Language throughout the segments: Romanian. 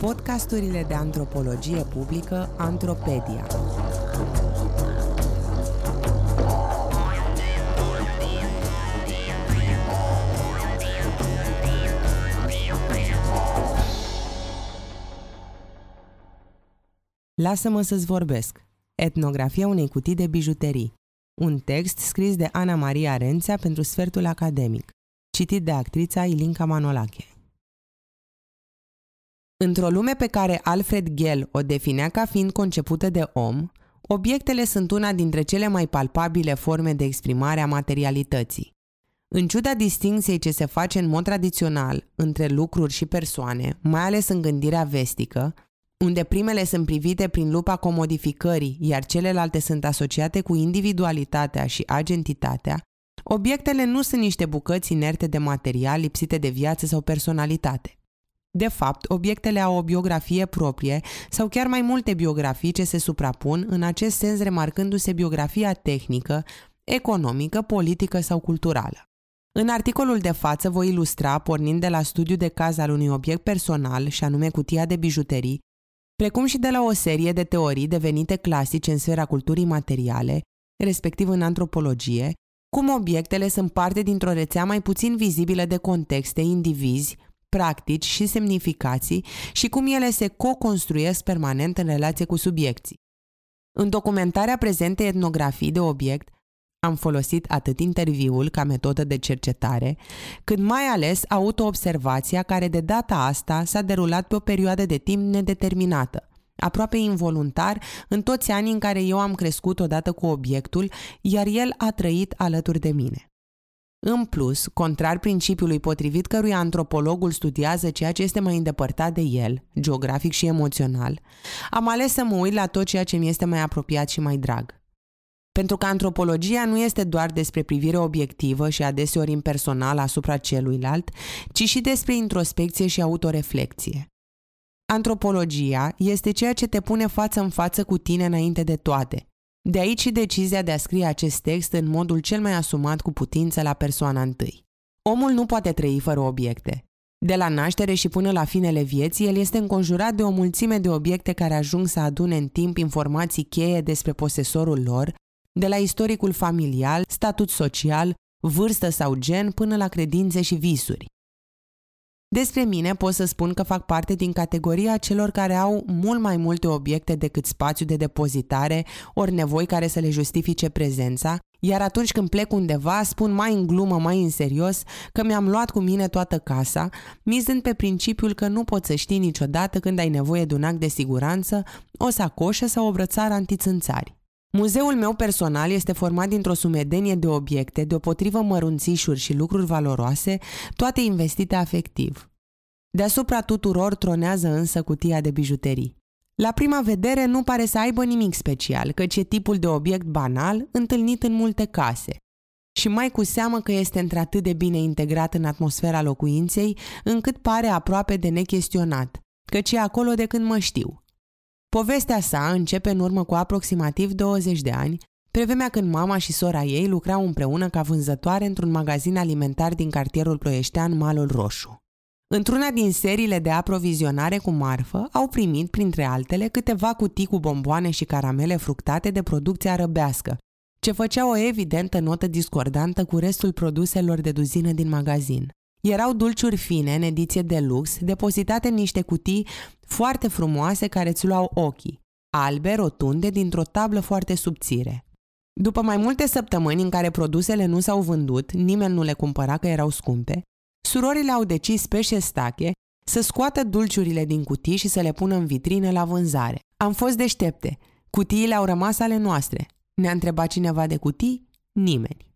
Podcasturile de antropologie publică Antropedia. Lasă-mă să-ți vorbesc. Etnografia unei cutii de bijuterii. Un text scris de Ana Maria Rențea pentru Sfertul Academic. Citit de actrița Ilinca Manolache. Într-o lume pe care Alfred Gell o definea ca fiind concepută de om, obiectele sunt una dintre cele mai palpabile forme de exprimare a materialității. În ciuda distinției ce se face în mod tradițional între lucruri și persoane, mai ales în gândirea vestică, unde primele sunt privite prin lupa comodificării, iar celelalte sunt asociate cu individualitatea și agentitatea, obiectele nu sunt niște bucăți inerte de material lipsite de viață sau personalitate. De fapt, obiectele au o biografie proprie sau chiar mai multe biografii ce se suprapun, în acest sens remarcându-se biografia tehnică, economică, politică sau culturală. În articolul de față voi ilustra, pornind de la studiu de caz al unui obiect personal, și anume cutia de bijuterii, precum și de la o serie de teorii devenite clasice în sfera culturii materiale, respectiv în antropologie, cum obiectele sunt parte dintr-o rețea mai puțin vizibilă de contexte, indivizi, practici și semnificații și cum ele se co-construiesc permanent în relație cu subiecții. În documentarea prezentei etnografii de obiect, am folosit atât interviul ca metodă de cercetare, cât mai ales autoobservația care de data asta s-a derulat pe o perioadă de timp nedeterminată, aproape involuntar în toți anii în care eu am crescut odată cu obiectul, iar el a trăit alături de mine. În plus, contrar principiului potrivit căruia antropologul studiază ceea ce este mai îndepărtat de el, geografic și emoțional, am ales să mă uit la tot ceea ce mi este mai apropiat și mai drag. Pentru că antropologia nu este doar despre privire obiectivă și adeseori impersonală asupra celuilalt, ci și despre introspecție și autoreflecție. Antropologia este ceea ce te pune față în față cu tine înainte de toate, de aici și decizia de a scrie acest text în modul cel mai asumat cu putință la persoana întâi. Omul nu poate trăi fără obiecte. De la naștere și până la finele vieții, el este înconjurat de o mulțime de obiecte care ajung să adune în timp informații cheie despre posesorul lor, de la istoricul familial, statut social, vârstă sau gen, până la credințe și visuri. Despre mine pot să spun că fac parte din categoria celor care au mult mai multe obiecte decât spațiu de depozitare ori nevoi care să le justifice prezența, iar atunci când plec undeva spun mai în glumă, mai în serios că mi-am luat cu mine toată casa, mizând pe principiul că nu poți să știi niciodată când ai nevoie de un act de siguranță, o sacoșă sau o brățară antițânțari. Muzeul meu personal este format dintr-o sumedenie de obiecte, deopotrivă mărunțișuri și lucruri valoroase, toate investite afectiv. Deasupra tuturor tronează însă cutia de bijuterii. La prima vedere nu pare să aibă nimic special, căci e tipul de obiect banal întâlnit în multe case. Și mai cu seamă că este într-atât de bine integrat în atmosfera locuinței, încât pare aproape de nechestionat, căci e acolo de când mă știu. Povestea sa începe în urmă cu aproximativ 20 de ani, pe vremea când mama și sora ei lucrau împreună ca vânzătoare într-un magazin alimentar din cartierul ploieștean Malul Roșu. Într-una din seriile de aprovizionare cu marfă au primit, printre altele, câteva cutii cu bomboane și caramele fructate de producție arăbească, ce făcea o evidentă notă discordantă cu restul produselor de duzină din magazin. Erau dulciuri fine, în ediție de lux, depozitate în niște cutii foarte frumoase care îți luau ochii, albe, rotunde, dintr-o tablă foarte subțire. După mai multe săptămâni în care produsele nu s-au vândut, nimeni nu le cumpăra că erau scumpe, surorile au decis pe șestache să scoată dulciurile din cutii și să le pună în vitrină la vânzare. Am fost deștepte. Cutiile au rămas ale noastre. Ne-a întrebat cineva de cutii? Nimeni.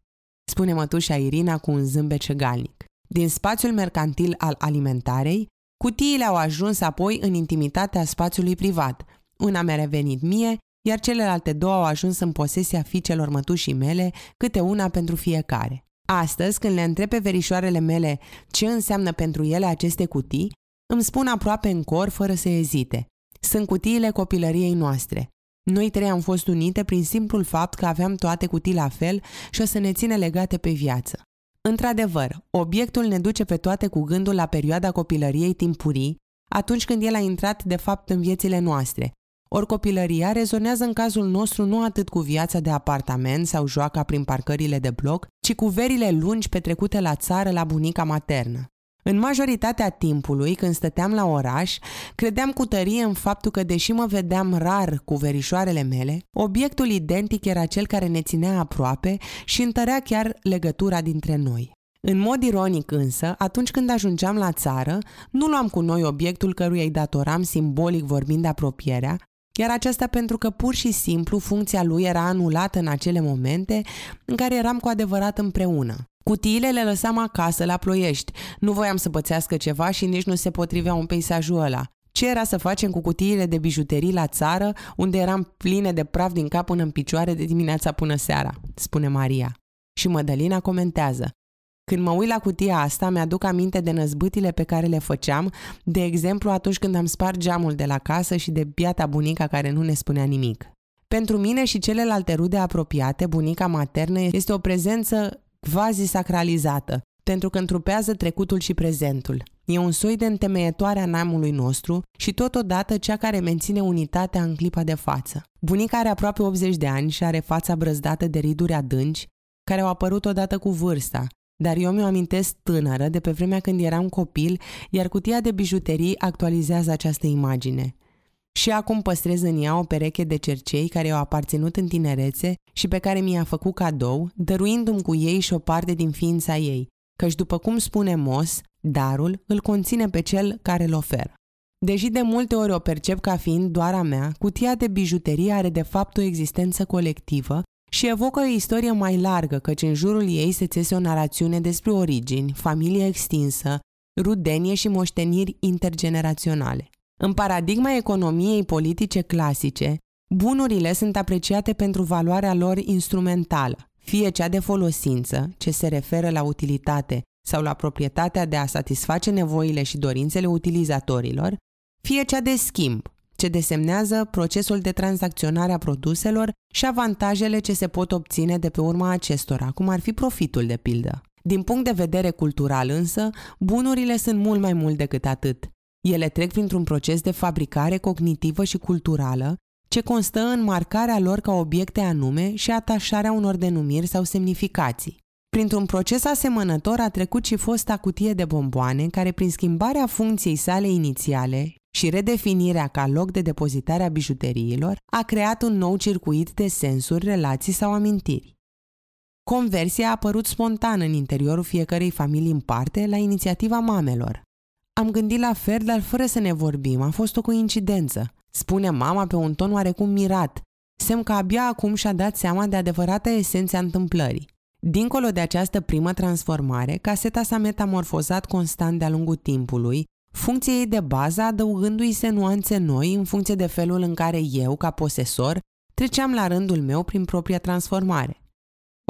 Spune mătușa Irina cu un zâmbet cegalnic. Din spațiul mercantil al alimentarei, cutiile au ajuns apoi în intimitatea spațiului privat. Una mi-a revenit mie, iar celelalte două au ajuns în posesia fiicelor mătușii mele, câte una pentru fiecare. Astăzi, când le întreb pe verișoarele mele ce înseamnă pentru ele aceste cutii, îmi spun aproape în cor, fără să ezite. Sunt cutiile copilăriei noastre. Noi trei am fost unite prin simplul fapt că aveam toate cutii la fel și o să ne ține legate pe viață. Într-adevăr, obiectul ne duce pe toate cu gândul la perioada copilăriei timpurii, atunci când el a intrat de fapt în viețile noastre. Ori copilăria rezonează în cazul nostru nu atât cu viața de apartament sau joaca prin parcările de bloc, ci cu verile lungi petrecute la țară la bunica maternă. În majoritatea timpului, când stăteam la oraș, credeam cu tărie în faptul că, deși mă vedeam rar cu verișoarele mele, obiectul identic era cel care ne ținea aproape și întărea chiar legătura dintre noi. În mod ironic însă, atunci când ajungeam la țară, nu luam cu noi obiectul căruia îi datoram simbolic vorbind apropierea, iar aceasta pentru că pur și simplu funcția lui era anulată în acele momente în care eram cu adevărat împreună. Cutiile le lăsam acasă, la ploiești. Nu voiam să pățească ceva și nici nu se potrivea un peisajul ăla. Ce era să facem cu cutiile de bijuterii la țară, unde eram pline de praf din cap până în picioare de dimineața până seara, spune Maria. Și Mădălina comentează. Când mă uit la cutia asta, mi-aduc aminte de năzbâtile pe care le făceam, de exemplu atunci când am spart geamul de la casă și de biata bunica care nu ne spunea nimic. Pentru mine și celelalte rude apropiate, bunica maternă este o prezență quasi sacralizată, pentru că întrupează trecutul și prezentul. E un soi de întemeietoare a neamului nostru și totodată cea care menține unitatea în clipa de față. Bunica are aproape 80 de ani și are fața brăzdată de riduri adânci, care au apărut odată cu vârsta, dar eu mi-o amintesc tânără de pe vremea când eram copil, iar cutia de bijuterii actualizează această imagine. Și acum păstrez în ea o pereche de cercei care i-au aparținut în tinerețe și pe care mi-a făcut cadou, dăruindu-mi cu ei și o parte din ființa ei, căci după cum spune Mos, darul îl conține pe cel care îl oferă. Deși de multe ori o percep ca fiind doar a mea, cutia de bijuterie are de fapt o existență colectivă și evocă o istorie mai largă, căci în jurul ei se țese o narațiune despre origini, familie extinsă, rudenie și moșteniri intergeneraționale. În paradigma economiei politice clasice, bunurile sunt apreciate pentru valoarea lor instrumentală, fie cea de folosință, ce se referă la utilitate sau la proprietatea de a satisface nevoile și dorințele utilizatorilor, fie cea de schimb, ce desemnează procesul de tranzacționare a produselor și avantajele ce se pot obține de pe urma acestora, cum ar fi profitul de pildă. Din punct de vedere cultural însă, bunurile sunt mult mai mult decât atât. Ele trec printr-un proces de fabricare cognitivă și culturală, ce constă în marcarea lor ca obiecte anume și atașarea unor denumiri sau semnificații. Printr-un proces asemănător a trecut și fosta cutie de bomboane, care prin schimbarea funcției sale inițiale și redefinirea ca loc de depozitare a bijuteriilor, a creat un nou circuit de sensuri, relații sau amintiri. Conversia a apărut spontan în interiorul fiecărei familii în parte la inițiativa mamelor. Am gândit la fel, dar fără să ne vorbim, a fost o coincidență, spune mama pe un ton oarecum mirat, semn că abia acum și-a dat seama de adevărata esența întâmplării. Dincolo de această primă transformare, caseta s-a metamorfozat constant de-a lungul timpului, funcției ei de bază adăugându-i se nuanțe noi în funcție de felul în care eu, ca posesor, treceam la rândul meu prin propria transformare.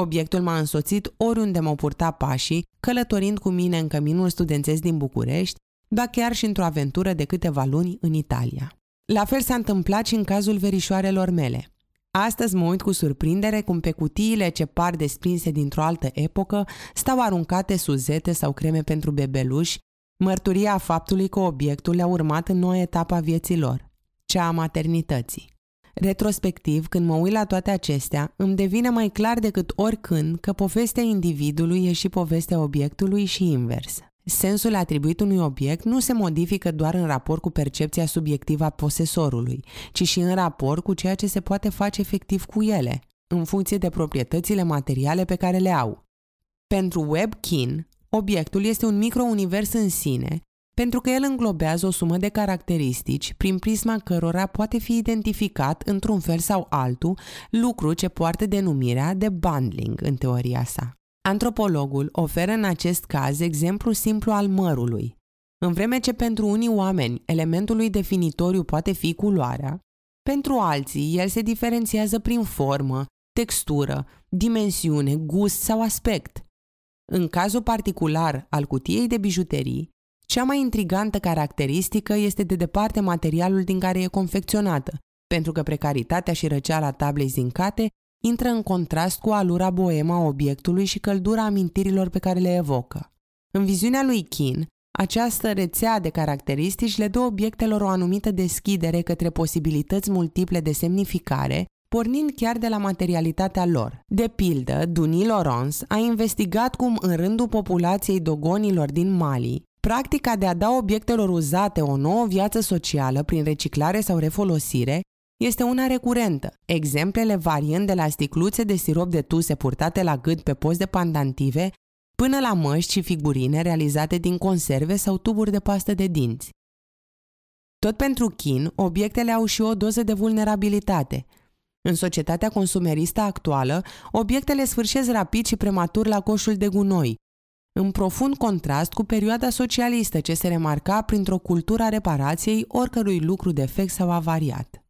Obiectul m-a însoțit oriunde m-au purtat pașii, călătorind cu mine în căminul studențesc din București, ba chiar și într-o aventură de câteva luni în Italia. La fel s-a întâmplat și în cazul verișoarelor mele. Astăzi mă uit cu surprindere cum pe cutiile ce par desprinse dintr-o altă epocă stau aruncate suzete sau creme pentru bebeluși, mărturia faptului că obiectul le-a urmat în noua etapă a vieții lor, cea a maternității. Retrospectiv, când mă uit la toate acestea, îmi devine mai clar decât oricând că povestea individului e și povestea obiectului și invers. Sensul atribuit unui obiect nu se modifică doar în raport cu percepția subiectivă a posesorului, ci și în raport cu ceea ce se poate face efectiv cu ele, în funcție de proprietățile materiale pe care le au. Pentru Webb Kin, obiectul este un microunivers în sine, pentru că el înglobează o sumă de caracteristici prin prisma cărora poate fi identificat într-un fel sau altul lucru ce poartă denumirea de bundling în teoria sa. Antropologul oferă în acest caz exemplu simplu al mărului. În vreme ce pentru unii oameni elementul lui definitoriu poate fi culoarea, pentru alții el se diferențiază prin formă, textură, dimensiune, gust sau aspect. În cazul particular al cutiei de bijuterii, cea mai intrigantă caracteristică este de departe materialul din care e confecționată, pentru că precaritatea și răceala tablei zincate intră în contrast cu alura boema obiectului și căldura amintirilor pe care le evocă. În viziunea lui Kin, Această rețea de caracteristici le dă obiectelor o anumită deschidere către posibilități multiple de semnificare, pornind chiar de la materialitatea lor. De pildă, Duny Laurence a investigat cum în rândul populației dogonilor din Mali, practica de a da obiectelor uzate o nouă viață socială prin reciclare sau refolosire este una recurentă, exemplele variând de la sticluțe de sirop de tuse purtate la gât pe post de pandantive până la măști și figurine realizate din conserve sau tuburi de pastă de dinți. Tot pentru chin, obiectele au și o doză de vulnerabilitate. În societatea consumeristă actuală, obiectele sfârșesc rapid și prematur la coșul de gunoi, în profund contrast cu perioada socialistă ce se remarca printr-o cultură a reparației oricărui lucru defect sau avariat.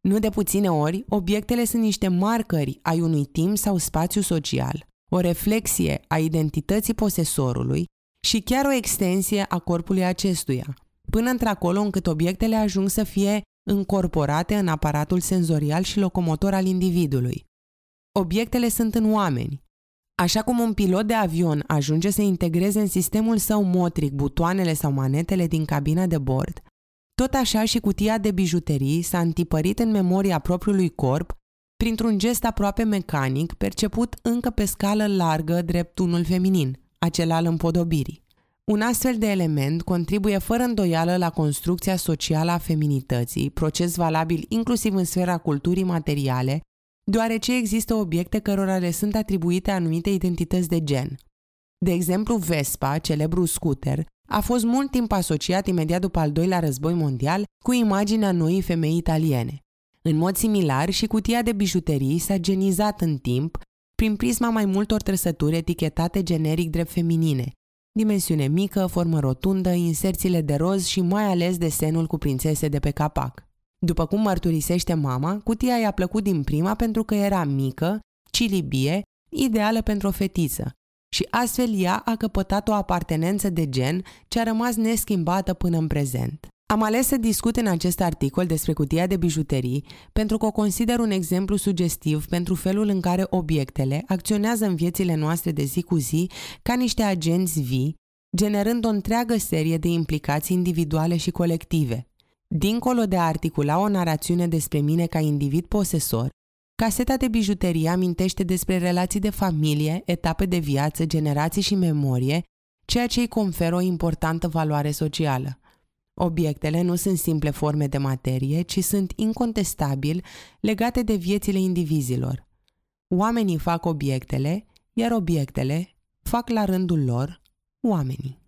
Nu de puține ori, obiectele sunt niște marcări ai unui timp sau spațiu social, o reflexie a identității posesorului și chiar o extensie a corpului acestuia, până într-acolo încât obiectele ajung să fie încorporate în aparatul senzorial și locomotor al individului. Obiectele sunt în oameni. Așa cum un pilot de avion ajunge să integreze în sistemul său motric butoanele sau manetele din cabina de bord, tot așa și cutia de bijuterii s-a întipărit în memoria propriului corp printr-un gest aproape mecanic, perceput încă pe scală largă drept unul feminin, acela al împodobirii. Un astfel de element contribuie fără îndoială la construcția socială a feminității, proces valabil inclusiv în sfera culturii materiale, deoarece există obiecte cărora le sunt atribuite anumite identități de gen. De exemplu, Vespa, celebru scooter, a fost mult timp asociat imediat după al doilea război mondial cu imaginea noii femei italiene. În mod similar, și cutia de bijuterii s-a genizat în timp prin prisma mai multor trăsături etichetate generic drept feminine, dimensiune mică, formă rotundă, inserțiile de roz și mai ales desenul cu prințese de pe capac. După cum mărturisește mama, cutia i-a plăcut din prima pentru că era mică, cilibie, ideală pentru o fetiță și astfel ea a căpătat o apartenență de gen ce a rămas neschimbată până în prezent. Am ales să discut în acest articol despre cutia de bijuterii pentru că o consider un exemplu sugestiv pentru felul în care obiectele acționează în viețile noastre de zi cu zi ca niște agenți vii, generând o întreagă serie de implicații individuale și colective. Dincolo de a articula o narațiune despre mine ca individ posesor, caseta de bijuterie amintește despre relații de familie, etape de viață, generații și memorie, ceea ce îi conferă o importantă valoare socială. Obiectele nu sunt simple forme de materie, ci sunt incontestabil legate de viețile indivizilor. Oamenii fac obiectele, iar obiectele fac la rândul lor oamenii.